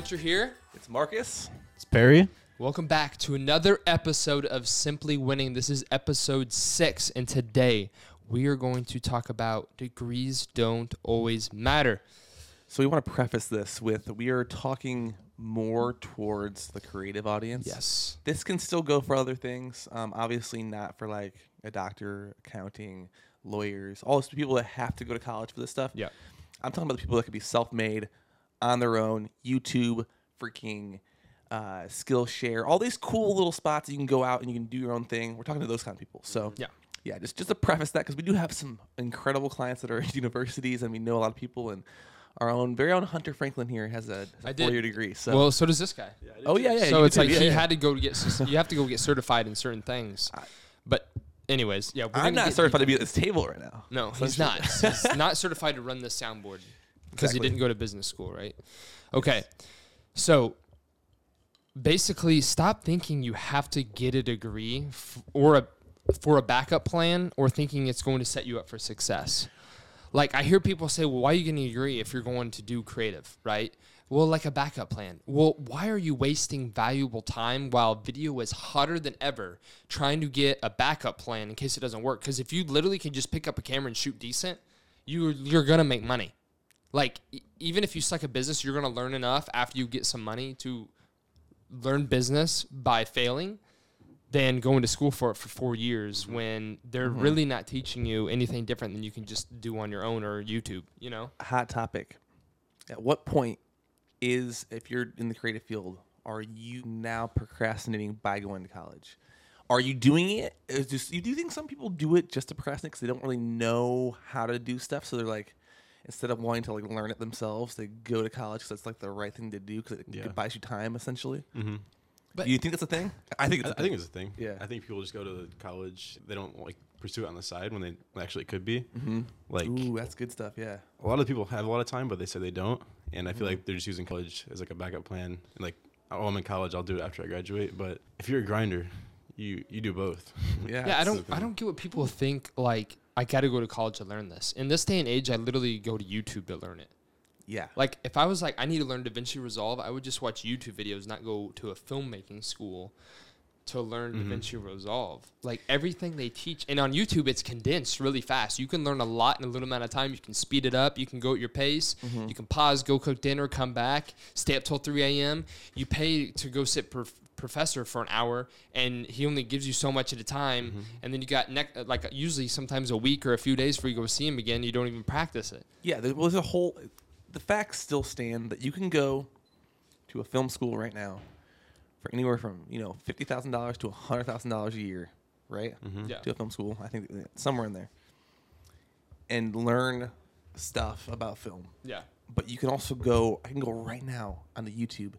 Hunter here. It's Marcus. It's Perry. Welcome back to another episode of Simply Winning. This is episode six, and today we are going to talk about degrees don't always matter. So we want to preface this with we are talking more towards the creative audience. Yes. This can still go for other things. Um, obviously not for like a doctor, accounting, lawyers, all those people that have to go to college for this stuff. Yeah. I'm talking about the people that could be self-made on their own, YouTube, freaking uh, Skillshare, all these cool little spots you can go out and you can do your own thing. We're talking to those kind of people. So Yeah. yeah, just just to preface that because we do have some incredible clients that are at universities and we know a lot of people and our own very own Hunter Franklin here has a, I a did. four year degree. So Well, so does this guy. oh yeah, yeah. so it's like Yeah, he yeah. had to go to get. You have to go get certified in certain things. But, anyways, yeah. We're I'm not certified to be at this table right now. No, he's not. he's not certified to run this soundboard because he Exactly. didn't go to business school, right? Okay. So basically, stop thinking you have to get a degree f- or a for a backup plan or thinking it's going to set you up for success. Like I hear people say, "Well, why are you getting a degree if you're going to do creative?" Right? Well, like a backup plan. Well, why are you wasting valuable time while video is hotter than ever trying to get a backup plan in case it doesn't work? Because if you literally can just pick up a camera and shoot decent, you you're gonna make money. Like e- even if you suck at business, you're gonna learn enough after you get some money to learn business by failing than going to school for it for four years when they're mm-hmm. really not teaching you anything different than you can just do on your own or YouTube. You know? Hot topic. At what point is if you're in the creative field, are you now procrastinating by going to college? Are you doing it? Is just you do you think some people do it just to procrastinate because they don't really know how to do stuff? So they're like, instead of wanting to like learn it themselves, they go to college because it's like the right thing to do because it, Yeah. it buys you time essentially. Mm-hmm. But- you think that's a thing? I think I, it's. I think it's a thing. Yeah. I think people just go to college. They don't like pursue it on the side when they actually could be. hmm Like Ooh, that's good stuff. Yeah. a lot of people have a lot of time, but they say they don't. And I feel like they're just using college as like a backup plan. And like, oh, I'm in college. I'll do it after I graduate. But if you're a grinder, you you do both. Yeah. Yeah, I don't I don't get what people think like I got to go to college to learn this. In this day and age, I literally go to YouTube to learn it. Yeah. Like if I was like I need to learn DaVinci Resolve, I would just watch YouTube videos, not go to a filmmaking school to learn Mhm. DaVinci Resolve. Like everything they teach, and on YouTube it's condensed really fast. You can learn a lot in a little amount of time. You can speed it up. You can go at your pace. Mm-hmm. You can pause, go cook dinner, come back, stay up till 3 a.m. You pay to go sit per professor for an hour, and he only gives you so much at a time. Mm-hmm. And then you got nec- like usually sometimes a week or a few days before you go see him again. You don't even practice it. Yeah, there was a whole. The facts still stand that you can go to a film school right now for anywhere from you know fifty thousand dollars to hundred thousand dollars a year, right? Mhm. Yeah. To a film school, I think uh, somewhere in there, and learn stuff about film. Yeah. But you can also go. I can go right now on the YouTube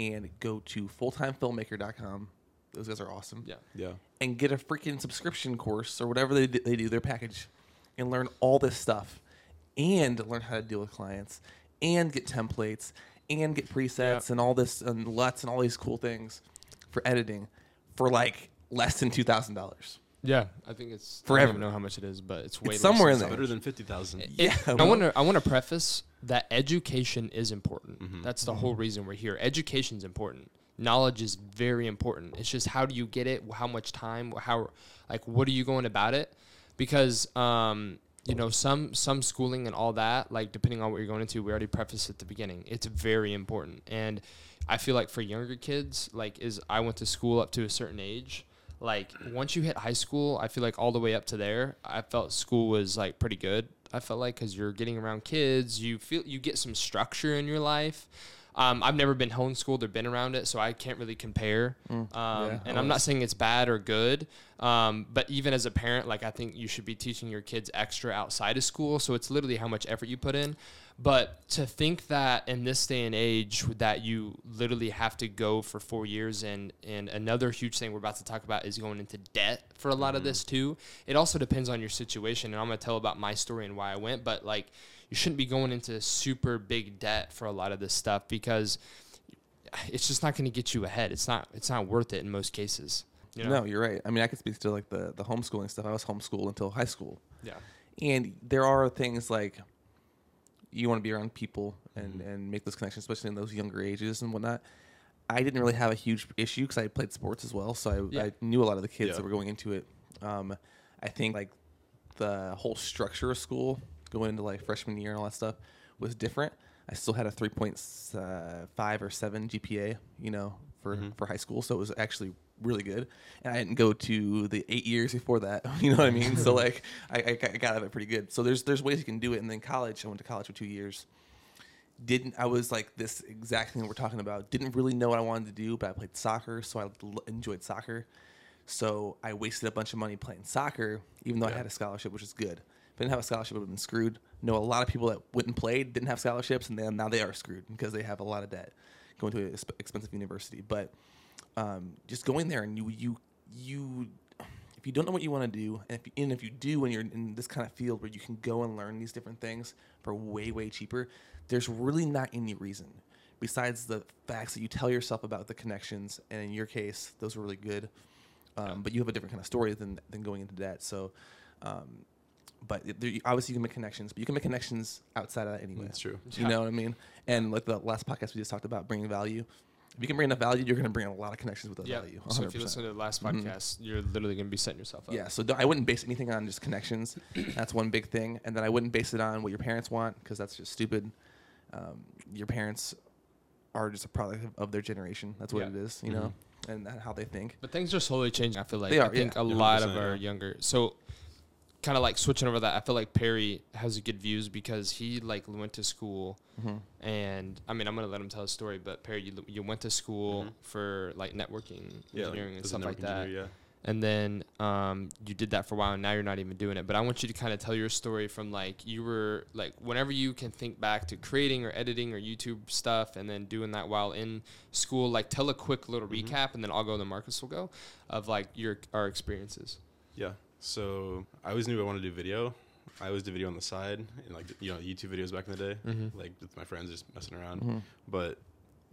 and go to fulltimefilmmaker.com. Those guys are awesome Yeah. Yeah. and get a freaking subscription course or whatever they, do- they do their package and learn all this stuff and learn how to deal with clients and get templates and get presets Yeah. and all this and LUTs and all these cool things for editing for like less than $2,000. Yeah, I think it's forever. I don't even know how much it is, but it's way It's less somewhere in there. some. Better than fifty thousand. Yeah, I well- want to I want to preface that education is important. Mhm. That's the whole reason we're here. Education is important. Knowledge is very important. It's just how do you get it? How much time? How like what are you going about it? Because um, you know some some schooling and all that like depending on what you're going into. We already prefaced at the beginning. It's very important, and I feel like for younger kids, like is I went to school up to a certain age. Like once you hit high school, I feel like all the way up to there, I felt school was like pretty good. I felt like because you're getting around kids, you feel you get some structure in your life. Um, I've never been homeschooled or been around it, so I can't really compare. um, yeah, and I'm not saying it's bad or good, um, but even as a parent, like I think you should be teaching your kids extra outside of school. So it's literally how much effort you put in. But to think that in this day and age that you literally have to go for four years and and another huge thing we're about to talk about is going into debt for a lot of this too. It also depends on your situation, and I'm gonna tell about my story and why I went. But like, you shouldn't be going into super big debt for a lot of this stuff because it's just not gonna get you ahead. It's not it's not worth it in most cases. You know? No, you're right. I mean, I could speak to like the, the homeschooling stuff. I was homeschooled until high school. Yeah. And there are things like you want to be around people and Mhm. and make those connections, especially in those younger ages and whatnot. I didn't really have a huge issue because I played sports as well, so I, Yeah. I knew a lot of the kids Yeah. that were going into it. Um, I think like the whole structure of school going into like freshman year and all that stuff was different. I still had a three point five or seven GPA, you know, for Mhm. for high school, so it was actually really good. And I didn't go to the eight years before that, you know what I mean? so like I, I got I got out of it pretty good. So there's there's ways you can do it. And then college, I went to college for two years. Didn't I was like this exact thing we're talking about. Didn't really know what I wanted to do, but I played soccer, so I l- enjoyed soccer. So I wasted a bunch of money playing soccer, even though I had a scholarship, which is good. Didn't have a scholarship, I would have been screwed. Know a lot of people that went and played didn't have scholarships, and then now they are screwed because they have a lot of debt going to an exp- expensive university. But um, just going there and you you you if you don't know what you want to do, and if you, and if you do, and you're in this kind of field where you can go and learn these different things for way way cheaper, there's really not any reason besides the facts that you tell yourself about the connections. And in your case, those were really good. Um, but you have a different kind of story than than going into debt. So. Um, but it- there, obviously, you can make connections, but you can make connections outside of that anyway. That's true. You know what I mean? And like the last podcast we just talked about bringing value. If you can bring enough value, you're going to bring a lot of connections with that Yeah. value. So if you listen to the last Mhm. podcast, you're literally gonna be setting yourself up. Yeah, so don't, I wouldn't base anything on just connections. That's one big thing, and then I wouldn't base it on what your parents want because that's just stupid. Um, your parents are just a product of, of their generation. That's what Yeah. Mm-hmm. it is, you know, and that- how they think. But things are slowly changing. I feel like They are, I think yeah. a lot of our yeah. younger so kind of like switching over that. I feel like Perry has good views because he like went to school Mm-hmm. and I mean I'm gonna let him tell his story. But Perry, you you went to school Mhm. for like networking, Yeah, like, engineering, and stuff like that. engineer, And then um, you did that for a while, and now you're not even doing it. But I want you to kind of tell your story from like you were like whenever you can think back to creating or editing or YouTube stuff, and then doing that while in school. Like tell a quick little Mhm. recap, and then I'll go, and then Marcus will go of like your our experiences. Yeah. So I always knew I wanted to do video. I always did video on the side and like you know YouTube videos back in the day, Mm-hmm. like with my friends just messing around. Mhm. But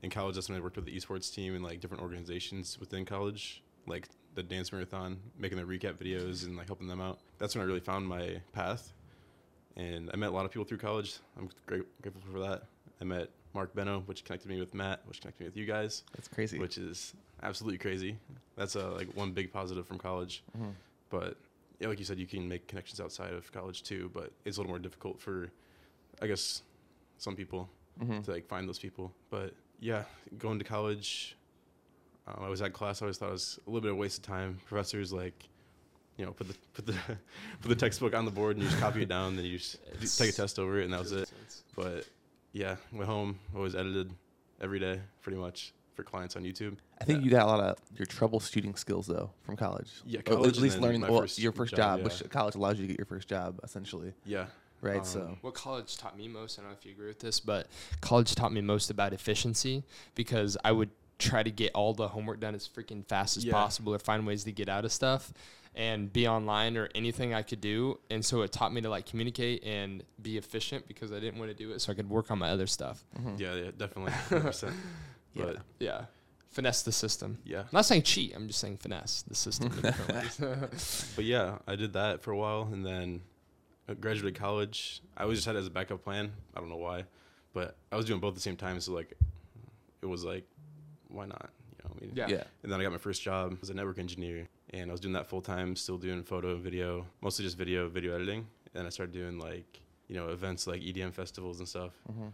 in college, that's when I worked with the esports team and like different organizations within college, like the dance marathon, making the recap videos and like helping them out. That's when I really found my path. And I met a lot of people through college. I'm great, grateful for that. I met Mark Benno, which connected me with Matt, which connected me with you guys, That's crazy. which is absolutely crazy. That's a like one big positive from college. Mhm. But like you said, you can make connections outside of college too. But it's a little more difficult for, I guess, some people Mhm. to like find those people. But yeah, going to college, um, I was at class. I always thought it was a little bit of a waste of time. Professors like, you know, put the put the put the textbook on the board and you just copy it down. Then you just do- take a test over it, and that was it. But yeah, went home. Always edited every day, pretty much for clients on YouTube. I think Yeah. you got a lot of your troubleshooting skills though from college. Yeah, Or college at least learning well, first your first job, job, which college allows you to get your first job essentially, Yeah, right? Um, so What college taught me most, I don't know if you agree with this, but college taught me most about efficiency because I would try to get all the homework done as freaking fast as Yeah. possible or find ways to get out of stuff and be online or anything I could do. And so it taught me to like communicate and be efficient because I didn't want to do it so I could work on my other stuff. mhm. yeah, yeah, definitely. 100%. Yeah. But Yeah. Finesse the system. yeah, I'm not saying cheat, I'm just saying finesse the system in different ways. but yeah, I did that for a while, and then I graduated college. I always just had it as a backup plan. I don't know why, but I was doing both at the same time. So like, it was like, why not? You know, I mean, Yeah. yeah. And then I got my first job as a network engineer, and I was doing that full time, still doing photo, and video, mostly just video, video editing. And I started doing like, you know, events like EDM festivals and stuff, Mhm.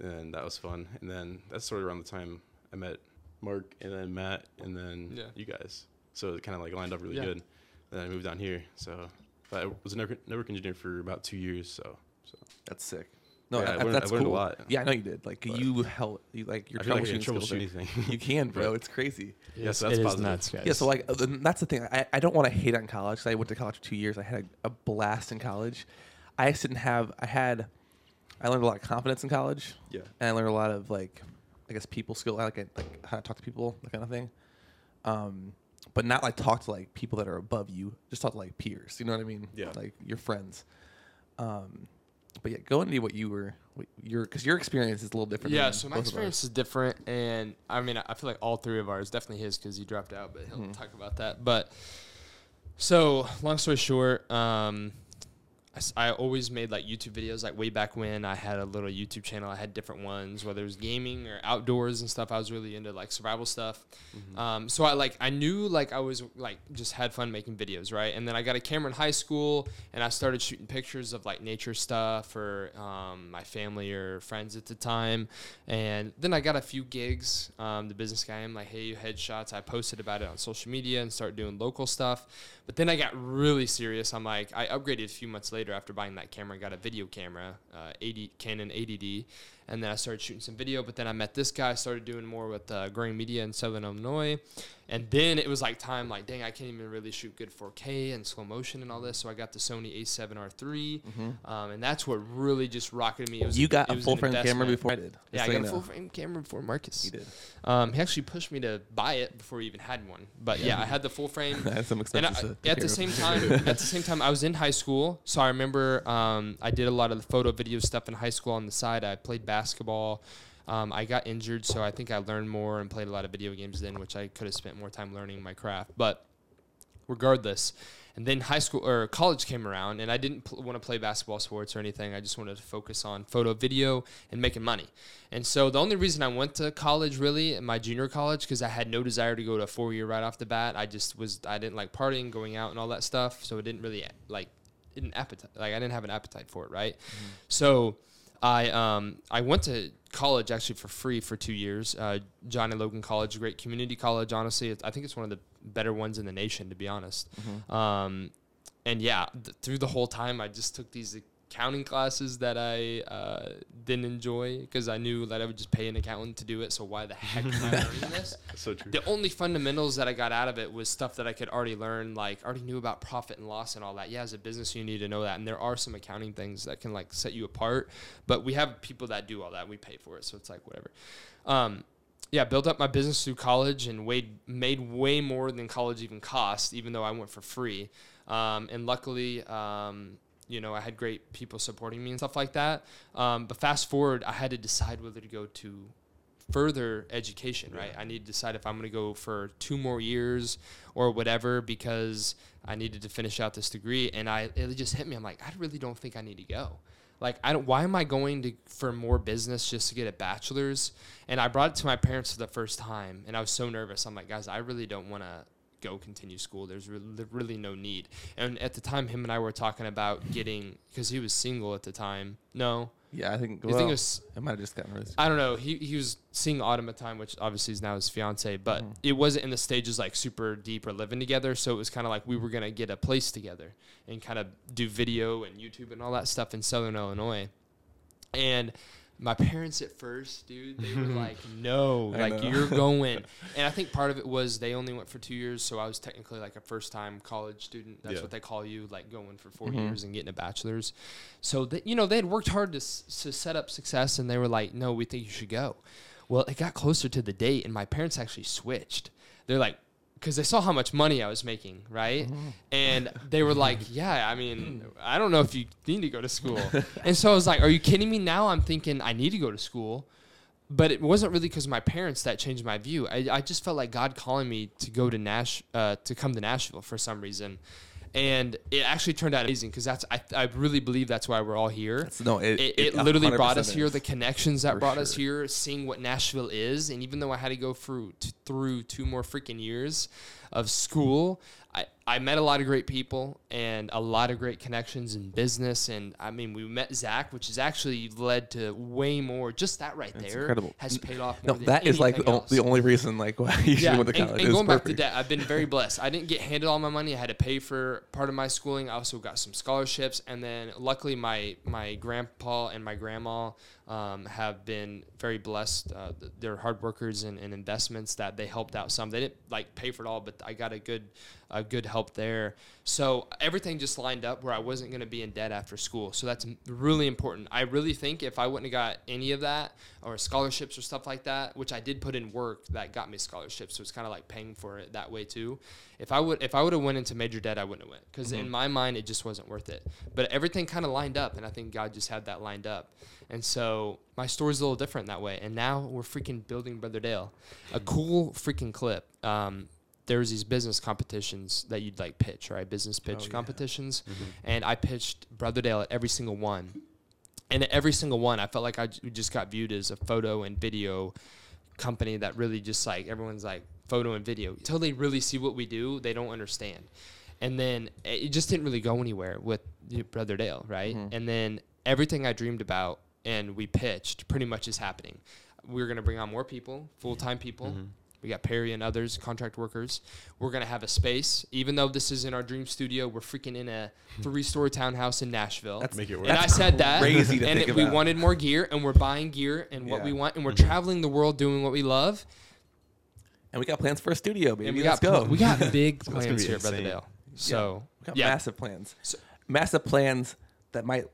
And that was fun. And then that's sort of around the time I met Mark, and then Matt, and then Yeah. you guys. So it kind of like lined up really Yeah. good. Then I moved down here. So but I was a network, network engineer for about two years. So, so That's sick. No, Yeah, I I- learned- that's I learned a cool. lot. Yeah, I know you did. Like But- you help, you like your I feel like I troubleshooting can skills. troubleshoot are- anything. You can, bro. It's crazy. Yeah, so It that's is positive. nuts, guys. Yeah, so like uh, that's the thing. I, I don't want to hate on college. 'cause I went to college for two years. I had a, a blast in college. I just didn't have. I had. I learned a lot of confidence in college, yeah, and I learned a lot of like, I guess people skill. Like it, like how to talk to people, that kind of thing. Um, but not like talk to like people that are above you. Just talk to like peers. You know what I mean? Yeah. Like your friends. Um, but yeah, go into what you were, what your because your experience is a little different. Yeah, than so my both of ours. experience is different, and I mean, I feel like all three of ours, definitely his because he dropped out, but he'll Mhm. talk about that. But so, long story short, um, I I always made like YouTube videos. Like way back when I had a little YouTube channel, I had different ones, whether it was gaming or outdoors and stuff. I was really into like survival stuff. Um, so I like I knew like I was like just had fun making videos, right? And then I got a camera in high school, and I started shooting pictures of like nature stuff or um, my family or friends at the time. And then I got a few gigs. Um, the business guy, I'm like, hey, you headshots. I posted about it on social media and started doing local stuff. But then I got really serious. I'm like, I upgraded a few months later after buying that camera. got a video camera, uh, 80 Canon 80D, and then I started shooting some video. But then I met this guy, started doing more with uh, Growing Media in Southern Illinois, and then it was like time, like dang, I can't even really shoot good 4K and slow motion and all this. So I got the Sony A7R3, um, and that's what really just rocketed me. Mm-hmm. You got it a full frame camera before I did. Yeah, I got a full frame camera before Marcus. He did. Um, he actually pushed me to buy it before he even had one. But yeah, I had the full frame. I had some And I, at the same time, at the same time, I was in high school, so I remember um, I did a lot of the photo video stuff in high school on the side. I played basketball. Um, I got injured, so I think I learned more and played a lot of video games then, which I could have spent more time learning my craft. But regardless, and then high school or college came around, and I didn't pl- want to play basketball sports or anything. I just wanted to focus on photo, video, and making money. And so the only reason I went to college, really, in my junior college, because I had no desire to go to a four year right off the bat. I just was I didn't like partying, going out, and all that stuff. So it didn't really like didn't appetite like I didn't have an appetite for it, right? So I um I went to college actually for free for two years. Uh, John A. Logan College, a great community college. Honestly, I think it's one of the better ones in the nation, to be honest. Um, and yeah, th- through the whole time, I just took these accounting classes that I uh, didn't enjoy because I knew that I would just pay an accountant to do it. So why the heck am I learning this? So true. The only fundamentals that I got out of it was stuff that I could already learn, like already knew about profit and loss and all that. Yeah, as a business, you need to know that, and there are some accounting things that can like set you apart. But we have people that do all that. We pay for it, so it's like whatever. Um, yeah, built up my business through college and weighed, made way more than college even cost, even though I went for free. Um, and luckily, um, you know, I had great people supporting me and stuff like that. Um, but fast forward, I had to decide whether to go to further education, right? I need to decide if I'm going to go for two more years or whatever because I needed to finish out this degree. And I it just hit me. I'm like, I really don't think I need to go. Like, I don't. Why am I going to for more business just to get a bachelor's? And I brought it to my parents for the first time, and I was so nervous. I'm like, guys, I really don't want to go continue school. There's really, really no need. And at the time, him and I were talking about getting because he was single at the time. No, Yeah, I think. I think it was I might have just gotten I don't know. He he was seeing Autumn at the time, which obviously is now his fiance, but Mhm. it wasn't in the stages like super deep or living together. So it was kind of like we were gonna get a place together and kind of do video and YouTube and all that stuff in Southern Illinois. And my parents at first, dude, they were like, "No, I like know. you're going." And I think part of it was they only went for two years, so I was technically like a first-time college student. That's Yeah. what they call you, like going for 4 Mhm. years and getting a bachelor's. So that you know they had worked hard to, s- to set up success, and they were like, "No, we think you should go." Well, it got closer to the date, and my parents actually switched. They're like, because they saw how much money I was making, right? And they were like, "Yeah, I mean, I don't know if you need to go to school." and so I was like, "Are you kidding me?" Now I'm thinking I need to go to school, but it wasn't really because my parents that changed my view. I, I just felt like God calling me to go to Nash, uh, to come to Nashville for some reason. And it actually turned out amazing because that's I, I really believe that's why we're all here. That's, no, it, it, it, literally brought 100% us here. The connections that For brought us here, seeing what Nashville is, and even though I had to go through t- through two more freaking years of school, I, I met a lot of great people and a lot of great connections in business. And I mean, we met Zach, which has actually led to way more. Just that right It's there incredible. has paid off. No, that is like the, else the only reason like why you should yeah, went to and, college. and It's going back to perfect. debt, I've been very blessed. I didn't get handed all my money. I had to pay for part of my schooling. I also got some scholarships, and then luckily my my grandpa and my grandma um, have been very blessed. Uh, they're hard workers and, and investments that they helped out some. They didn't like pay for it all, but I got a good a good help there. So everything just lined up where I wasn't going to be in debt after school. So that's really important. I really think if I wouldn't have got any of that or scholarships or stuff like that, which I did put in work that got me scholarships, so it's kind of like paying for it that way too. If I would if I would have went into major debt, I wouldn't have went because in my mind it just wasn't worth it. But everything kind of lined up, and I think God just had that lined up. And so my story's a little different that way. And now we're freaking building Brotherdale, a cool freaking clip. Um, there was these business competitions that you'd like pitch, right? Business pitch Oh, yeah. competitions, Mm-hmm. and I pitched Brotherdale at every single one. And at every single one, I felt like I j- just got viewed as a photo and video company that really just like everyone's like photo and video until they really see what we do, they don't understand. And then it just didn't really go anywhere with the Brotherdale, right? Mhm. And then everything I dreamed about and we pitched pretty much is happening. We're gonna bring on more people, full time people. Mm-hmm. We got Perry and others, contract workers. We're gonna have a space, even though this is in our dream studio. We're freaking in a three-story townhouse in Nashville. That's Make it work. and I That's said that, crazy to and think it- we about. wanted more gear, and we're buying gear and what Yeah. we want, and we're Mhm. traveling the world doing what we love. and we got plans for a studio, baby. and we Let's got go. pl- we got big plans here at insane. Brotherdale. So We got yeah, massive plans. So- massive plans that might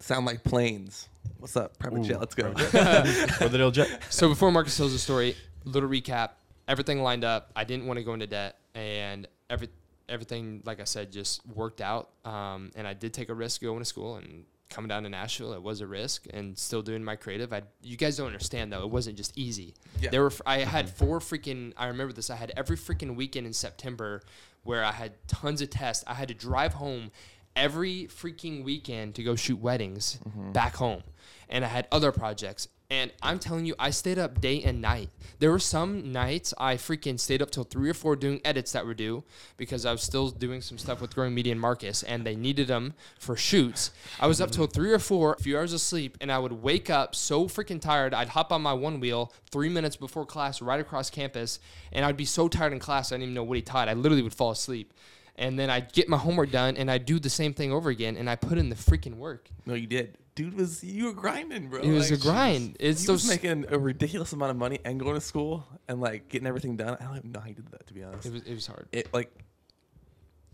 sound like planes. What's up, private Ooh, jet? Let's go. Brotherdale Jet. so before Marcus tells the story, little recap. Everything lined up. I didn't want to go into debt, and every everything, like I said, just worked out. Um, and I did take a risk going to school and coming down to Nashville. It was a risk, and still doing my creative. I you guys don't understand though. It wasn't just easy. Yeah. There were I had four freaking. I remember this. I had every freaking weekend in September where I had tons of tests. I had to drive home every freaking weekend to go shoot weddings back home, and I had other projects. And I'm telling you, I stayed up day and night. There were some nights I freaking stayed up till three or four doing edits that were due because I was still doing some stuff with Growing Media and Marcus, and they needed them for shoots. I was up till three or four, a few hours of sleep, and I would wake up so freaking tired. I'd hop on my one wheel three minutes before class, right across campus, and I'd be so tired in class I didn't even know what he taught. I literally would fall asleep. And then I'd get my homework done, and I'd do the same thing over again, and I put in the freaking work. no, you did. Dude was you were grinding, bro. It was Like, a grind. It's he was making a ridiculous amount of money and going to school and like getting everything done. I don't even know how you did that to be honest. It was, it was hard. it like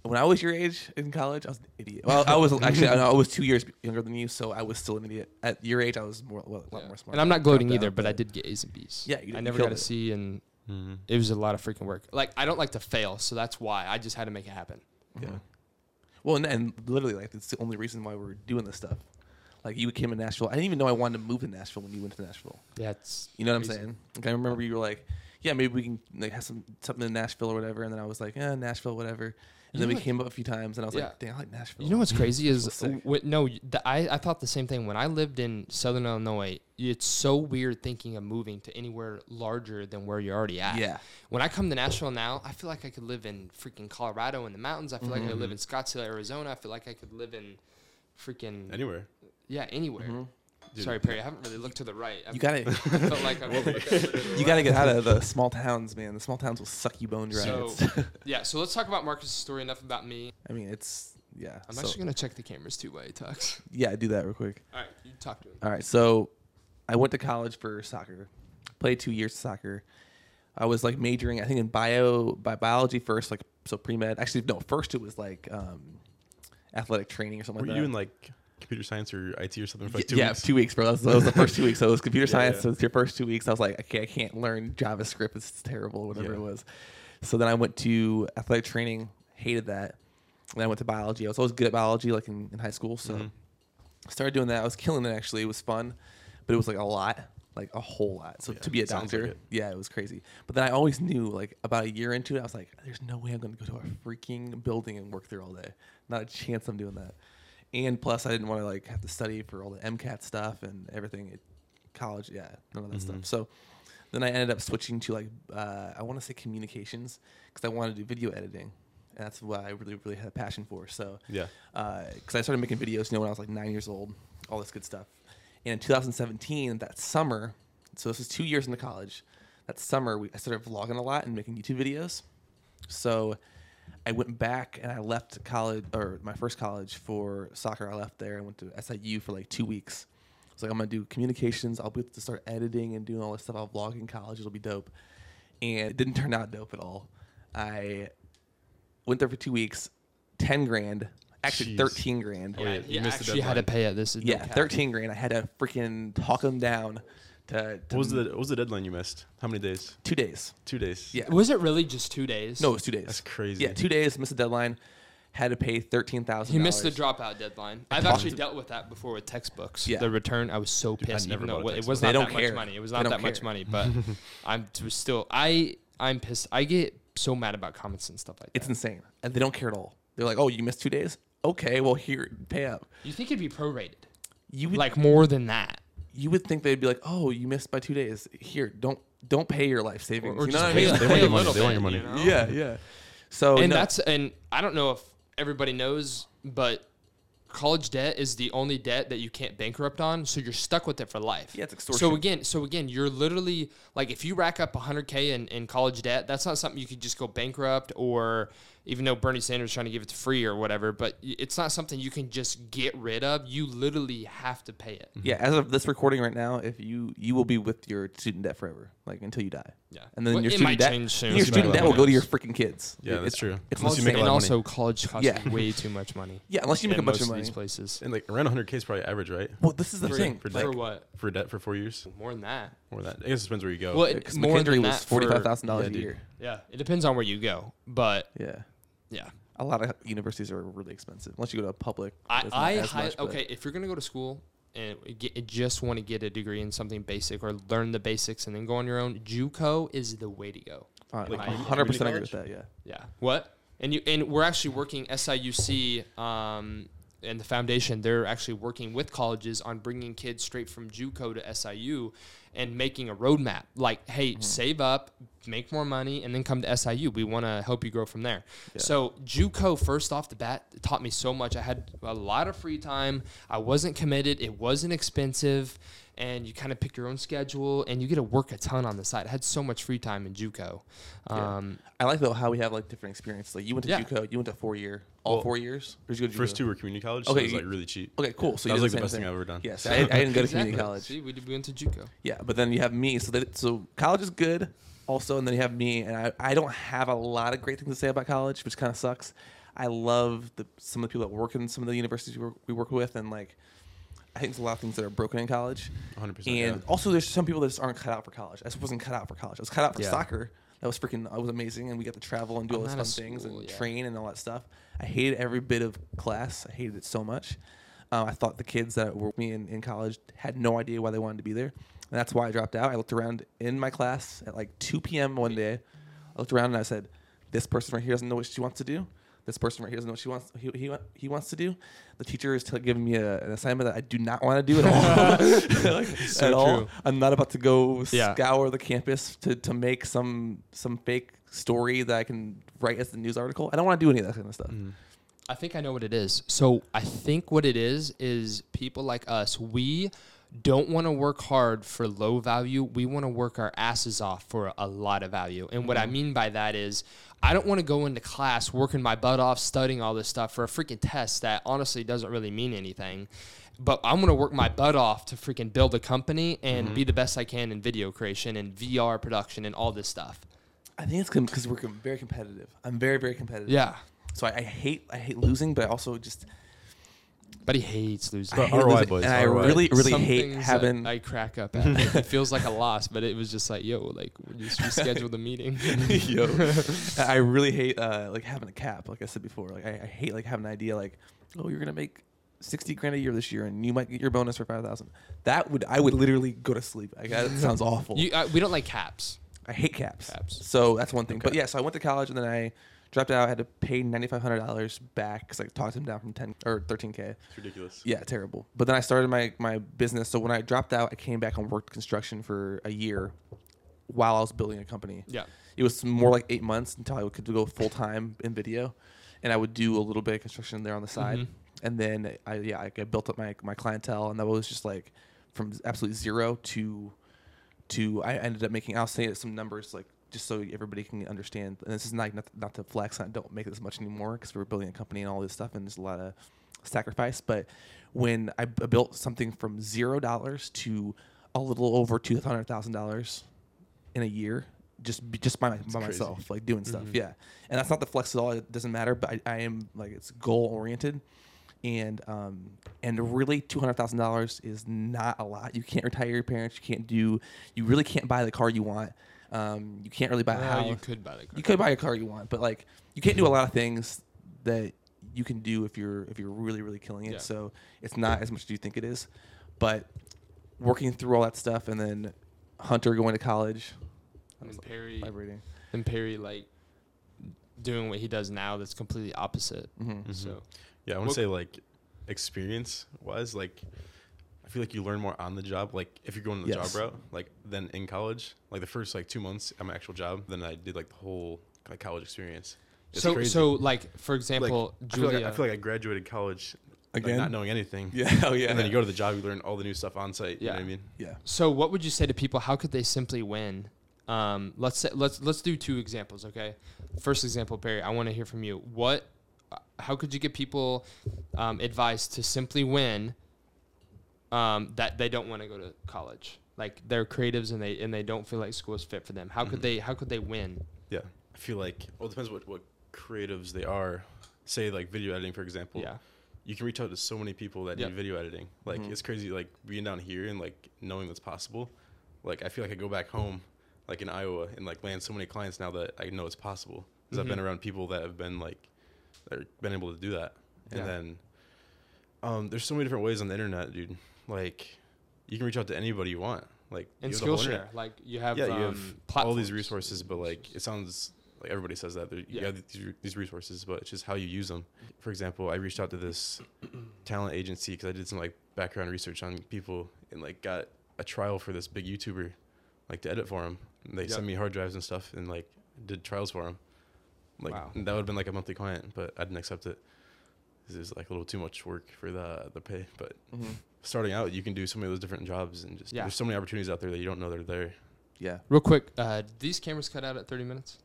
when I was your age in college, I was an idiot. Well, I was actually I, know, I was two years younger than you, so I was still an idiot. At your age, I was more well, a lot Yeah. more smart. And I'm not Dropped gloating out, either, but I did get A's and B's. Yeah, you did. I never killed got a it. And Mm-hmm. it was a lot of freaking work. Like I don't like to fail, so that's why I just had to make it happen. Yeah. Yeah. Well, and, and literally, like that's the only reason why we're doing this stuff. Like you came to Nashville. I didn't even know I wanted to move to Nashville when you went to Nashville. That's You know what I'm saying? Like I remember you were like, "Yeah, maybe we can like have some something in Nashville or whatever." And then I was like, "Yeah, Nashville, whatever." And You then we know what- came up a few times, and I was Yeah. like, "Dang, I like Nashville." You know what's crazy is w- no, the, I I thought the same thing when I lived in Southern Illinois. It's so weird thinking of moving to anywhere larger than where you're already at. Yeah. When I come to Nashville now, I feel like I could live in freaking Colorado in the mountains. I feel like I could live mm-hmm. in Scottsdale, Arizona. I feel like I could live in freaking Anywhere. Yeah anywhere. Mhm. Dude. Sorry, Perry. I haven't really looked to the right. I've, You gotta, felt like I'm to you right. gotta get out of the small towns, man. The small towns will suck you bone dry. So- Yeah, so let's talk about Marcus's story. Enough about me. I mean, it's yeah. I'm so- actually gonna check the cameras too while he talks. yeah, do that real quick. All right, you talk to him. All right, so I went to college for soccer. Played two years of soccer. I was like majoring, I think, in bio by biology first, like so pre med. Actually, no, first it was like um, athletic training or something Were like you that. doing like computer science or IT or something for like two yeah, weeks? two weeks, bro. That was, that was the first two weeks. So it was computer Yeah, science. yeah. So it's your first two weeks. I was like, okay, I can't learn JavaScript. It's terrible, whatever Yeah. it was. So then I went to athletic training. Hated that. And I went to biology. I was always good at biology, like in, in high school. So Mhm. started doing that. I was killing it. Actually, it was fun, but it was like a lot, like a whole lot. So Yeah, to be a doctor, like yeah, it was crazy. But then I always knew, like about a year into it, I was like, "There's no way I'm going to go to a freaking building and work there all day. Not a chance I'm doing that." And plus, I didn't want to like have to study for all the MCAT stuff and everything at college. Yeah, none of that Mhm. stuff. So then I ended up switching to like uh, I want to say communications because I wanted to do video editing. And that's what I really, really had a passion for. So Yeah. because I started making videos, you know, when I was like nine years old, all this good stuff. And in 2017, that summer, so this was two years into college. That summer, we, I started vlogging a lot and making YouTube videos. So I went back and I left college or my first college for soccer. I left there. I went to SIU for like two weeks. I was like, I'm gonna do communications. I'll be able to start editing and doing all this stuff. I'll vlog in college. It'll be dope. And it didn't turn out dope at all. I went there for two weeks, ten grand, actually Jeez. thirteen grand. Oh, yeah, yeah, you he missed the actually had to pay it. This is Yeah, cap. thirteen grand. I had to freaking talk them down to, to What was the what was the deadline you missed? How many days? two days. Two days. Yeah, Was it really just two days? no, it was two days. That's crazy. Yeah, two days. Missed the deadline. Had to pay thirteen thousand. He missed the dropout deadline. I've actually dealt with that before with textbooks. Yeah. The return, I was so Dude, I pissed, never even though it was not They that don't much care. money. It was not don't that much money, but I'm still I I'm pissed. I get so mad about comments and stuff like that. It's insane, and they don't care at all. They're like, "Oh, you missed two days? Okay, well here, pay up." you think it'd be prorated, You would like more than that, you would think they'd be like, "Oh, you missed by two days. Here, don't don't pay your life savings." or you know what I mean? They want your money. They want your money. you know? yeah, yeah. So and no, that's and I don't know if everybody knows, but college debt is the only debt that you can't bankrupt on, so you're stuck with it for life. Yeah, it's extortion. So again, so again, you're literally like if you rack up 100k in, in college debt, that's not something you could just go bankrupt or even though Bernie Sanders is trying to give it to free or whatever, but it's not something you can just get rid of. You literally have to pay it. yeah. As of this recording right now, if you you will be with your student debt forever, like until you die. Yeah. And then Well, your student debt, soon, your but student debt will go to your freaking kids. Yeah, that's It's- true. It's Unless you insane. make a and lot of money. also college costs Yeah. way too much money. yeah, unless you make a in bunch most of money. these places. And like around 100k is probably average, right? Well, this is the For- thing. for like, For what? For debt for four years. More than that. More than that. I guess it depends where you go. Well, it, because more McKendree than was that forty five for- dollars a year. Yeah, it depends on where you go, but Yeah. Yeah. A lot of universities are really expensive unless you go to a public. I, I as hi- much, okay. If you're gonna go to school and get, just want to get a degree in something basic or learn the basics and then go on your own, JUCO is the way to go. Uh, Like, hundred percent agree with that. Yeah. Yeah. What? And you and we're actually working SIUC um, and the foundation. They're actually working with colleges on bringing kids straight from JUCO to SIU and making a roadmap. Like, hey, save up, make more money, and then come to SIU. We want to help you grow from there. So JUCO, first off the bat, taught me so much. I had a lot of free time. I wasn't committed. It wasn't expensive. And you kind of pick your own schedule, and you get to work a ton on the side. I had so much free time in JUCO. Yeah. Um, I like though how we have like different experiences. Like you went to Yeah. JUCO, you went to four year, all Well, four years. Or did you go to First JUCO? two were community college, so Okay, it was like really cheap. Okay, cool. So that you was like the best thing thing. I've ever done. Yes, I, I didn't go to community college. See, we, did, we went to JUCO. Yeah, but then you have me. So that so college is good, also, and then you have me, and I, I don't have a lot of great things to say about college, which kind of sucks. I love the some of the people that work in some of the universities we work, we work with, and like I think there's a lot of things that are broken in college. 100%. And yeah. also, there's some people that just aren't cut out for college. I just wasn't cut out for college. I was cut out for Yeah. soccer. That was freaking. That was amazing, and we got to travel and do all I'm those fun things and yeah. train and all that stuff. I hated every bit of class. I hated it so much. Um, I thought the kids that were with me in, in college had no idea why they wanted to be there, and that's why I dropped out. I looked around in my class at like 2 p.m. one day. I looked around and I said, "This person right here doesn't know what she wants to do. This person right here doesn't know what she wants. He, he, he wants to do. The teacher is t- giving me a, an assignment that I do not want to do at all. Like, So at all. true. I'm not about to go Yeah. scour the campus to, to make some some fake story that I can write as a news article. I don't want to do any of that kind of stuff. Mhm. I think I know what it is. So I think what it is is people like us, we don't want to work hard for low value. We want to work our asses off for a lot of value. And what I mm-hmm. mean by that is I don't want to go into class working my butt off studying all this stuff for a freaking test that honestly doesn't really mean anything. But I'm going to work my butt off to freaking build a company and mm-hmm. be the best I can in video creation and VR production and all this stuff. I think it's because we're very competitive. I'm very very competitive. Yeah. So I, I hate I hate losing, but I also just But he hates losing. I hate ROI losing, boys, and I ROI. really really Some hate things that having. I crack up at. Like, it feels like a loss, but it was just like, yo, like we just rescheduled the meeting. Yo, I really hate uh, like having a cap. Like I said before, like I, I hate like having an idea like, oh, you're gonna make sixty grand a year this year, and you might get your bonus for five thousand. That would I would literally go to sleep. Like, that sounds awful. You, uh, we don't like caps. I hate caps. Caps. So that's one thing. But yeah, so I went to college and then I dropped out. I had to pay ninety five hundred dollars back because I talked him down from ten or thirteen k. It's ridiculous. Yeah, terrible. But then I started my my business. So when I dropped out, I came back and worked construction for a year while I was building a company. Yeah. It was more like eight months until I could go full time in video, and I would do a little bit of construction there on the side. Mhm. And then I yeah I, I built up my my clientele, and that was just like from absolutely zero to to I ended up making. I'll say some numbers like just so everybody can understand. And this is not not, not to flex. I don't make this much anymore because we're building a company and all this stuff, and there's a lot of sacrifice. But when I b- built something from zero dollars to a little over two hundred thousand dollars in a year, just just by, my, by myself, like doing stuff. Mhm. Yeah, and that's not the flex at all. It doesn't matter. But I, I am like it's goal oriented. And um and really two hundred thousand dollars is not a lot. You can't retire your parents. You can't do. You really can't buy the car you want. Um, you can't really buy a house. Uh, you could buy the car. You could buy a car you want, but like you can't do a lot of things that you can do if you're if you're really really killing it. Yeah. So it's not as much as you think it is. But working through all that stuff and then Hunter going to college, And Perry, vibrating. and Perry like doing what he does now that's completely opposite. Mhm. So Yeah, I want to say like experience wise, like I feel like you learn more on the job. Like if you're going to the Yes. job route, like than in college. Like the first like two months at my actual job, then I did like the whole like college experience. It's so crazy. so like for Like, example, I feel, Julia. like I, I feel like I graduated college like, Again? not knowing anything. Yeah. Oh yeah. And then you go to the job, you learn all the new stuff on site. You know Yeah. what I mean? Yeah. So, what would you say to people? How could they simply win? Um, let's say, let's let's do two examples. Okay, first example, Perry. I want to hear from you. What? uh, How could you give people um, advice to simply win? Um, that they don't want to go to college, like they're creatives and they and they don't feel like school is fit for them. How could Mhm. they? How could they win? Yeah. I feel like well, it depends what what creatives they are. Say like video editing, for example. Yeah, you can reach out to so many people that Yep. do video editing. Like Mhm. it's crazy, like being down here and like knowing that's possible. Like I feel like I go back home, like in Iowa, and like land so many clients now that I know it's possible because I've been Mhm. around people that have been like, that have been able to do that. And Yeah. then, um, there's so many different ways on the internet, dude. Like, you can reach out to anybody you want. Like and you have Skillshare, like you have yeah, you um, have all these resources, but like it sounds like everybody says that you Yeah. have these, these resources, but it's just how you use them. For example, I reached out to this talent agency because I did some like background research on people and like got a trial for this big YouTuber, like to edit for him. And they Yep. sent me hard drives and stuff and like did trials for him. Like Wow. that would have been like a monthly client, but I didn't accept it. 'Cause It was like a little too much work for the the pay, but Mhm. starting out, you can do so many of those different jobs, and just Yeah. there's so many opportunities out there that you don't know they're there. Yeah. Real quick, uh, do these cameras cut out at thirty minutes?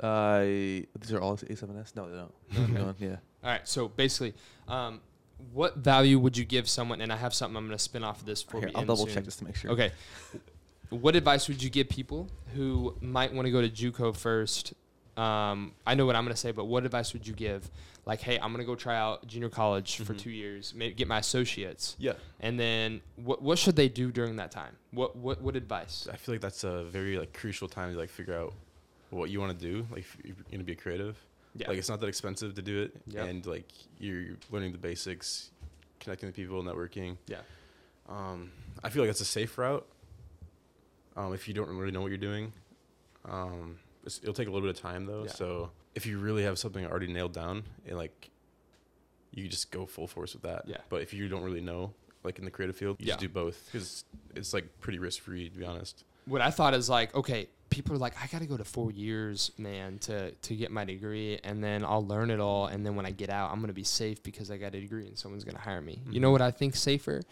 Uh, these are all A7S. No, they don't. No, no, yeah. All right. So basically, um, what value would you give someone? And I have something I'm going to spin off of this for Here, we I'll end double soon. check just to make sure. Okay. What advice would you give people who might want to go to JUCO first? Um, I know what I'm going to say, but what advice would you give? Like, hey, I'm going to go try out junior college for Mhm. two years, maybe get my associates, Yeah, and then what what should they do during that time? What what what advice? I feel like that's a very like crucial time to like figure out what you want to do. Like if you're gonna be a creative. Yeah. Like it's not that expensive to do it, Yep. and like you're learning the basics, connecting with people, networking. Yeah. Um, I feel like it's a safe route. Um, if you don't really know what you're doing, um, it'll take a little bit of time though. Yeah. So if you really have something already nailed down, and like you just go full force with that. Yeah. But if you don't really know, like in the creative field, you just do both because it's like pretty risk free to be honest. what I thought is like, okay, people are like, I got to go to four years, man, to to get my degree, and then I'll learn it all, and then when I get out, I'm gonna be safe because I got a degree and someone's gonna hire me. You know Mhm. what I think safer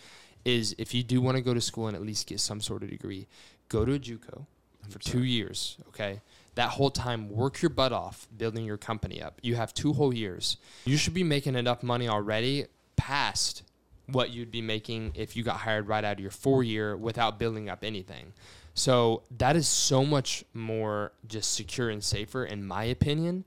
is if you do want to go to school and at least get some sort of degree, go to a JUCO for two years. Okay, that whole time, work your butt off building your company up. You have two whole years. You should be making enough money already past what you'd be making if you got hired right out of your four year without building up anything. So that is so much more just secure and safer, in my opinion,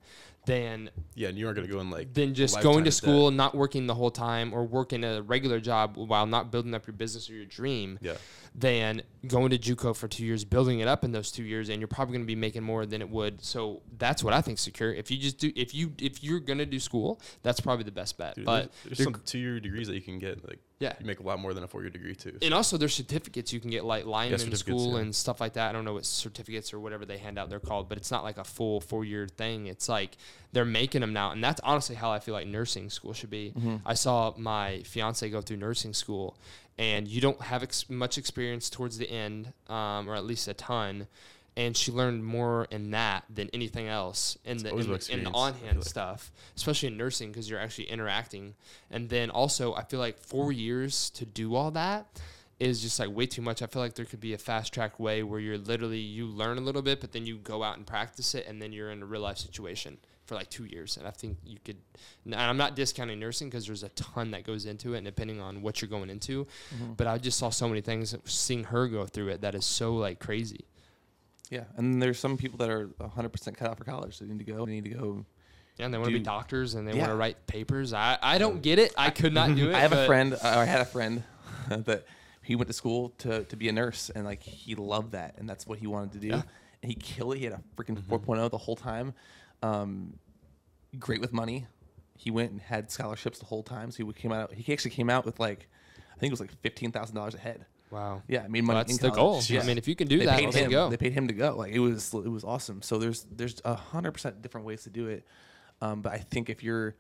than Yeah, and you aren't gonna go in like than just going to school, and not working the whole time, or working a regular job while not building up your business or your dream Yeah, than going to JUCO for two years, building it up in those two years, and you're probably going to be making more than it would. So that's what I think secure. If you just do, if you if you're gonna do school, that's probably the best bet. Dude, but there's, there's some two-year degrees that you can get. Like yeah, you make a lot more than a four-year degree too. and also there's certificates you can get like lineman certificates, school yeah. and stuff like that. I don't know what certificates or whatever they hand out they're called, but it's not like a full four year thing. It's like they're making them now, and that's honestly how I feel like nursing school should be. I saw my fiance go through nursing school, and you don't have ex- much experience towards the end, um, or at least a ton. And she learned more in that than anything else in the in, the, in the on-hand like. stuff, especially in nursing because you're actually interacting. And then also, I feel like four years to do all that is just like way too much. I feel like there could be a fast track way where you're literally you learn a little bit, but then you go out and practice it, and then you're in a real life situation for like two years. And I think you could. And I'm not discounting nursing because there's a ton that goes into it, and depending on what you're going into. But I just saw so many things seeing her go through it that is so like crazy. Yeah, and there's some people that are 100% cut out for college. They need to go. They need to go. Yeah, and they want to be doctors and they Yeah. want to write papers. I, I don't get it. I could not do it. I have a friend. I had a friend that he went to school to, to be a nurse, and like he loved that, and that's what he wanted to do. Yeah. And he killed it. He had a freaking 4.0 the whole time. Um, great with money. He went and had scholarships the whole time. So he came out. He actually came out with like, I think it was like fifteen thousand dollars a head. Wow. Yeah, I made money. Well, that's in the goal. college. I mean, if you can do they that, paid let's him. go. They paid him to go. Like it was, it was awesome. So there's there's a hundred percent different ways to do it. Um, but I think if you're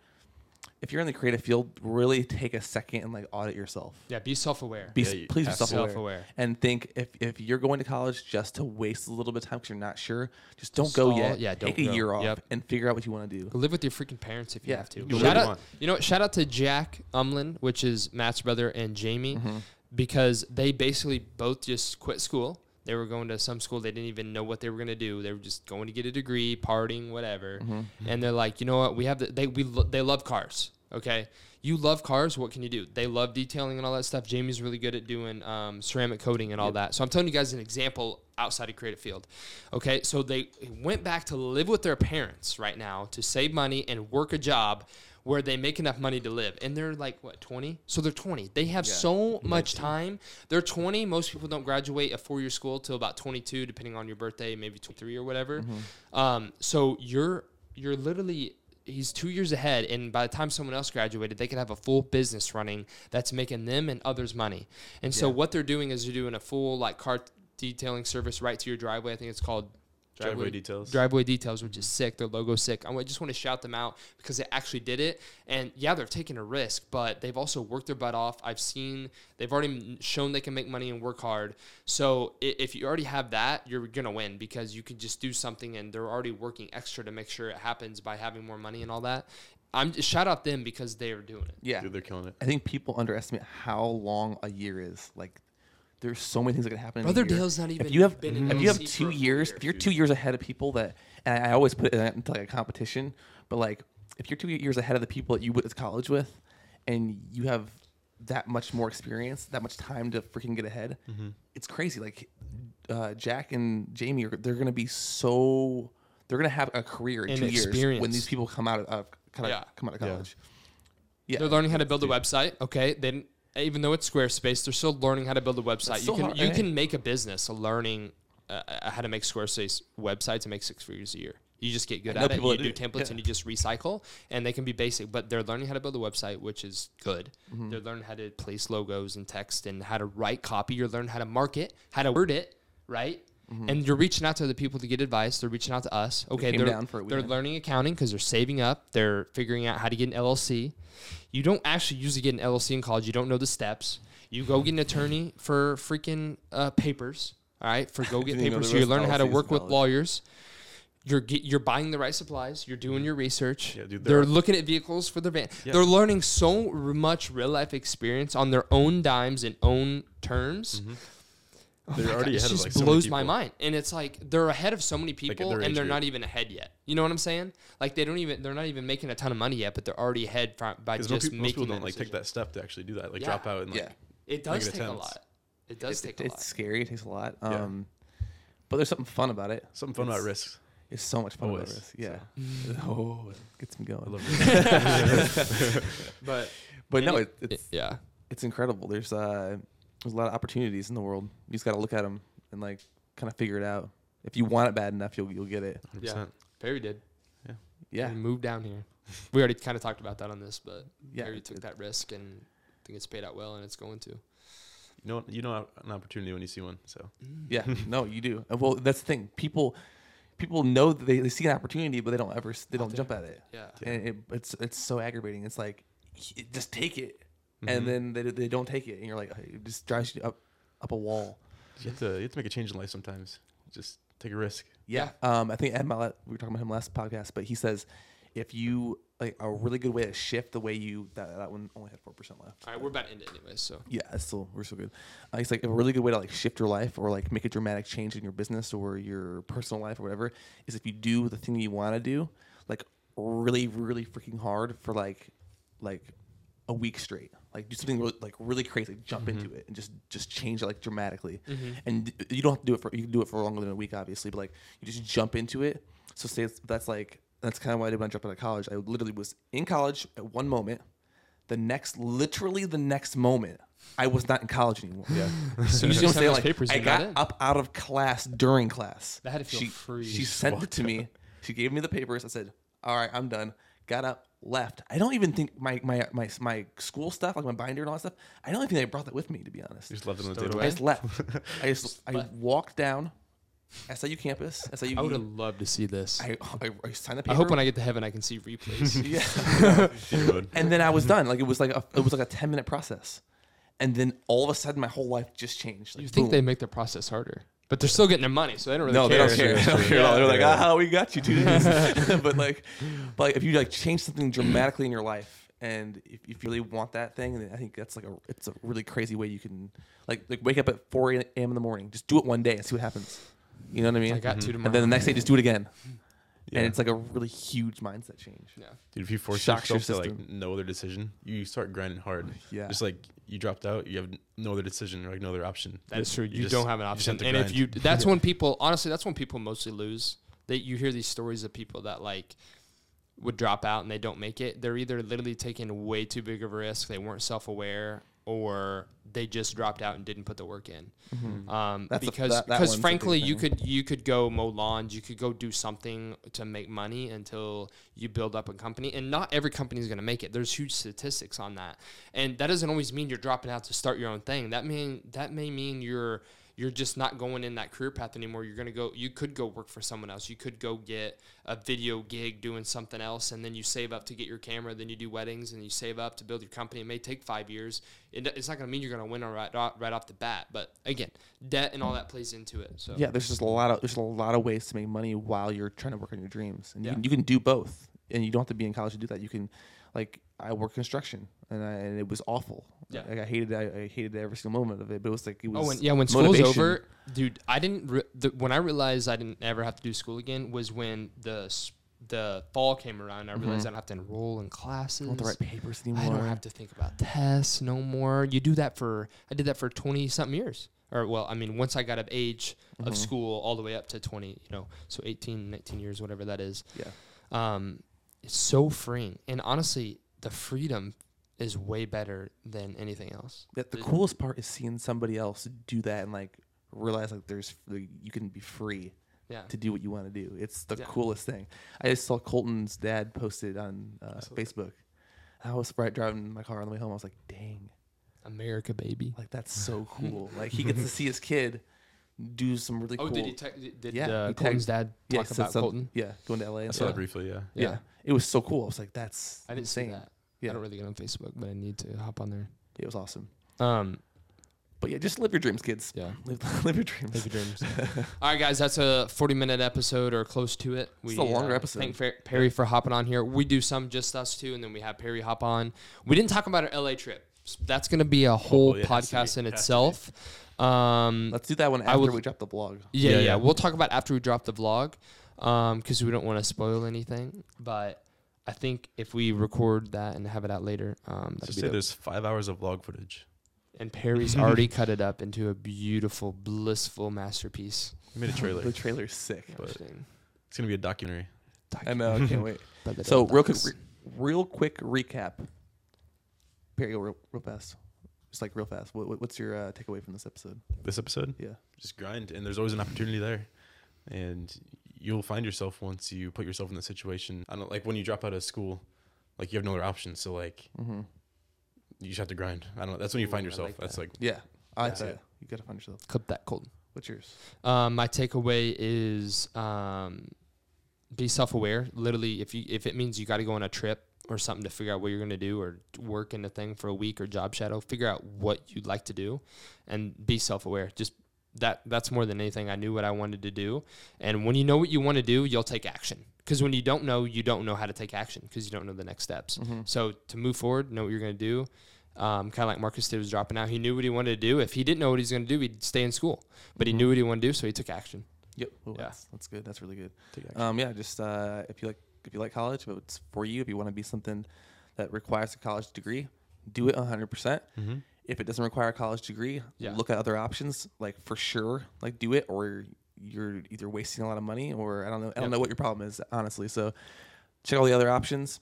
if you're in the creative field, really take a second and like audit yourself. Yeah, be self-aware. Be Yeah, please be self-aware. Self-aware. and think if if you're going to college just to waste a little bit of time because you're not sure, just don't go yet. Yeah, don't a go. year off Yep. and figure out what you want to do. Live with your freaking parents if you Yeah, have to. do Shout whatever you out, want. you know what? Shout out to Jack Umlin, which is Matt's brother, and Jamie, Mm-hmm. Because they basically both just quit school. They were going to some school they didn't even know what they were going to do. They were just going to get a degree, partying, whatever. Mm-hmm. And they're like, you know what? We have the, they we lo- they love cars. Okay, you love cars. What can you do? They love detailing and all that stuff. Jamie's really good at doing um, ceramic coating and all that. So I'm telling you guys an example outside of creative field. Okay, so they went back to live with their parents right now to save money and work a job where they make enough money to live. And they're like what 20? So they're 20. They have Yeah. so much time. They're 20. Most people don't graduate a four-year school till about 22, depending on your birthday, maybe 23 or whatever. Um, so you're you're literally he's two years ahead and by the time someone else graduated they could have a full business running that's making them and others money and so Yeah. what they're doing is they're doing a full like car detailing service right to your driveway i think it's called Driveway details. driveway details which is sick. Their logo's sick. I just want to shout them out because they actually did it. And yeah they're taking a risk but they've also worked their butt off. I've seen they've already shown they can make money and work hard. So if you already have that you're gonna win because you can just do something and they're already working extra to make sure it happens by having more money and all that. I'm just shout out them because they are doing it. Yeah, Dude, they're killing it. I think people underestimate how long a year is. Like, there's so many things that can happen. in a Brother year. Dale's not even If you have, been in if you have two years, year. if you're two years ahead of people that, and I always put it into like a competition, but like if you're two years ahead of the people that you went to college with, and you have that much more experience, that much time to freaking get ahead, it's crazy. Like uh, Jack and Jamie are they're gonna be so they're gonna have a career in And two years when these people come out of uh, kind of Yeah. come out of Yeah. college. Yeah, They're learning how to build a website. Okay, they didn't, even though it's Squarespace, they're still learning how to build a website. You can hard, you can make a business learning uh, uh, how to make Squarespace websites and make six figures a year. You just get good at it. You do do, templates yeah. and you just recycle, and they can be basic. But they're learning how to build a website, which is good. Mm-hmm. They're learning how to place logos and text and how to write copy. You're learning how to market, how to word it, right? And you're reaching out to the people to get advice. They're reaching out to us. Okay, they're, down for they're learning accounting because they're saving up. They're figuring out how to get an LLC. You don't actually usually get an LLC in college. You don't know the steps. You go get an attorney for freaking uh, papers. All right, for go get papers. So you're was learning how to work with lawyers. You're get, you're buying the right supplies. You're doing your research. Yeah, dude, they're there are- looking at vehicles for their van. Yeah. They're learning so much real life experience on their own dimes and own terms. They're Oh already God, it ahead of, just like, so many blows my mind, and it's like they're ahead of so many people, their and they're group. not even ahead yet. You know what I'm saying? Like they don't even they're not even making a ton of money yet, but they're already ahead fr- by Because just most, people, most people don't that like take that step to actually do that. Like Yeah. drop out and like Yeah. It does make take a lot. It does take a it's lot. scary. It takes a lot. Yeah. Um, but there's something fun about it. something fun about It's- risks. It's so much fun about Always, this. Yeah. Oh, it gets me going. I love risks. But but no, it, it's yeah, it's incredible. There's uh there's a lot of opportunities in the world. You just got to look at them and like kind of figure it out. If you want it bad enough, you'll you'll get it. 100%. yeah. Perry did. Yeah. He moved down here. We already kind of talked about that on this, but Yeah, Perry took that risk, and I think it's paid out well, and it's going to. You know, you know an opportunity when you see one. So Yeah. no, you do. Uh, Well, that's the thing. People people know that they, they see an opportunity, but they don't ever s- they don't jump at it. Yeah. And it, it's it's so aggravating. It's like just take it, Mhm. and then they, they don't take it, and you're like it just drives you up up a wall. you have to you have to make a change in life sometimes. Just take a risk. Yeah. Um, I think Ed Mylett, we were talking about him last podcast, but he says if you like a really good way to shift the way you that, that one only had four percent left. All right, we're about to end it anyways, so Yeah, it's still we're still good. Uh, it's like a really good way to like shift your life or like make a dramatic change in your business or your personal life or whatever is if you do the thing you want to do like really really freaking hard for like like a week straight. Like do something really, like really crazy, like jump into mm-hmm. it and just just change it like dramatically. Mm-hmm. And you don't have to do it for you can do it for longer than a week obviously, but like you just jump into it. So say it's, that's like that's kind of what I did when I dropped out of college. I literally was in college at one moment the next, literally the next moment, I was not in college anymore. Yeah. so You as see you what I'm sent saying? those Like, papers, I got got up out of class during class. That had to feel she, free. She sent it to me. She gave me the papers. I said, "All right, I'm done." Got up, left, I don't even think my my my my school stuff, like my binder and all that stuff. I don't even think I brought that with me, to be honest. You just left it on the table. I just left. I just I But- walked down SIU campus. SIU. I would have loved to see this. I, I, I signed the I hope when I get to heaven, I can see replays. yeah. You and then I was done. Like it was like a, it was like a ten minute process, and then all of a sudden my whole life just changed. Like, you think boom. they make the process harder, but they're still getting their money, so they don't really no, care. they don't care. Sure, They don't sure. care at all. They're like, Yeah. ah, we got you two but like, but like, if you like change something dramatically in your life, and if, if you really want that thing, then I think that's like a it's a really crazy way you can like like wake up at four a.m. in the morning, just do it one day and see what happens. You know what I mean? I got two tomorrow. and then the next day, just do it again, Yeah. and it's like a really huge mindset change. yeah. Dude, if you force Shocks your yourself to like no other decision, you start grinding hard. Yeah. Just like you dropped out, you have no other decision or like no other option. That's true. You, just- don't have an you just have option. to And if you, that's when people, honestly, that's when people mostly lose. That you hear these stories of people that like would drop out and they don't make it. They're either literally taking way too big of a risk, they weren't self aware, or they just dropped out and didn't put the work in. Um, That's a- because that- that because one's a big frankly, you could you could go mow lawns, you could go do something to make money until you build up a company. And not every company is going to make it. There's huge statistics on that, and that doesn't always mean you're dropping out to start your own thing. That mean that may mean you're you're just not going in that career path anymore. You're gonna go. You could go work for someone else. You could go get a video gig doing something else, and then you save up to get your camera. Then you do weddings, and you save up to build your company. It may take five years. It, it's not gonna mean you're gonna win right off, right off the bat. But again, debt and all that plays into it. So Yeah, there's just a lot of there's a lot of ways to make money while you're trying to work on your dreams, and Yeah. you, can, you can do both, and you don't have to be in college to do that. You can, like, I work construction, and, I, and it was awful. Yeah. like I hated I, I hated every single moment of it, but it was like it was. Oh, when, yeah. When school's motivation. over, dude, I didn't. Re- the, when I realized I didn't ever have to do school again was when the the fall came around. I realized I don't have to enroll in classes. I don't have to write papers I don't have to think about tests no more. You do that for I did that for twenty something years. Or well, I mean, once I got of age Mm-hmm. of school all the way up to twenty, you know, so 18, 19 years, whatever that is. Yeah, Um, it's so freeing, and honestly, the freedom is way better than anything else. That the It- coolest part is seeing somebody else do that and like realize like there's like, you can be free Yeah. to do what you want to do. It's the Yeah. coolest thing. I just saw Colton's dad posted on uh, Facebook. I was right driving my car on the way home. I was like, dang. America, baby. Like that's so cool. like he gets to see his kid do some really cool. Oh, cool. did he? Te- did Yeah, uh, Colton's dad yeah, talk said about some- Colton? Yeah, going to LA. I saw stuff. that briefly, yeah. Yeah. it was so cool. I was like, that's I didn't see insane. that. Yeah, I don't really get on Facebook, but I need to hop on there. it was awesome. Um, But yeah, just live your dreams, kids. yeah. Live, live your dreams. Live your dreams. All right, guys, that's a 40 minute episode or close to it. We, It's a longer uh, episode. Thank Fer- Perry for hopping on here. We do some just us two, and then we have Perry hop on. We didn't talk about our LA trip. S- That's going to be a whole it has to podcast in Has to be. itself. Um, Let's do that one after would- we drop the vlog. yeah, yeah, Yeah, yeah. We'll talk about after we drop the vlog because we don't want to spoil anything. But I think if we record that and have it out later, um, that'd Just be say dope. there's five hours of vlog footage. And Perry's already cut it up into a beautiful, blissful masterpiece. We made a trailer. The trailer's sick. But- It's gonna be a documentary. I know. I can't wait. But So real quick, re- real quick recap. Perry, go real, real fast. Just like real fast. What, what- what's your uh, takeaway from this episode? This episode, Yeah. just grind, and there's always an opportunity there, and you'll find yourself once you put yourself in the situation. I don't like when you drop out of school, like you have no other option. So like Mm-hmm. you just have to grind. I don't know. That's when you Ooh, find yourself. like That's that. like Yeah. I That's it. You gotta find yourself. clip that, Colton. What's yours? Um, my takeaway is um, be self-aware. Literally, if you if it means you got to go on a trip or something to figure out what you're gonna do, or work in a thing for a week or job shadow, figure out what you'd like to do, and be self-aware. Just that that's more than anything. I knew what I wanted to do, and when you know what you want to do, you'll take action. Because when you don't know, you don't know how to take action because you don't know the next steps. Mm-hmm. So to move forward, know what you're going to do. Um, kind of like Marcus did was dropping out. He knew what he wanted to do. If he didn't know what he's going to do, he'd stay in school. But he Mhm. knew what he wanted to do, so he took action. Yep. Ooh, Yeah. That's, that's good. That's really good. Um, yeah. Just uh, if you like if you like college, if it's for you, if you want to be something that requires a college degree, do it 100. percent mm-hmm. If it doesn't require a college degree, Yeah. look at other options. Like for sure, like do it, or you're either wasting a lot of money, or I don't know. I don't Yep. know what your problem is, honestly. So check all the other options.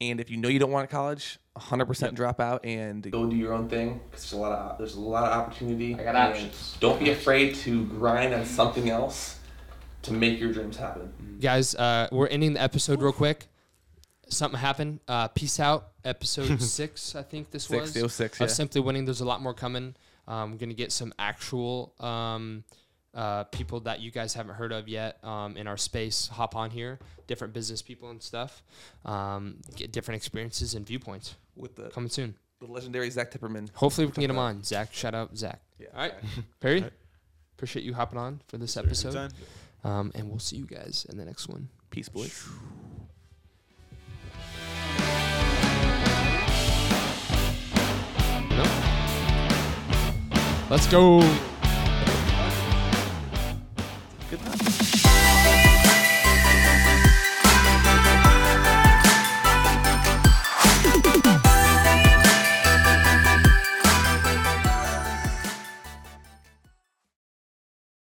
And if you know you don't want college, 100% Yep. drop out and go do your own thing because there's a lot of there's a lot of opportunity. I got options. Don't be afraid to grind on something else to make your dreams happen. Guys, uh, we're ending the episode real quick. Something happened. Uh, peace out. Episode six, I think this was. 606, Of yeah. Simply Winning. There's a lot more coming. Um, going to get some actual um, uh, people that you guys haven't heard of yet um, in our space hop on here. Different business people and stuff. Um, get different experiences and viewpoints. With the, Coming soon. the legendary Zach Tipperman. Hopefully, we can get him on. Zach, shout out Zach. Yeah. All right. Perry, All right. appreciate you hopping on for this episode. Um, and we'll see you guys in the next one. Peace, boys. Let's go. Good.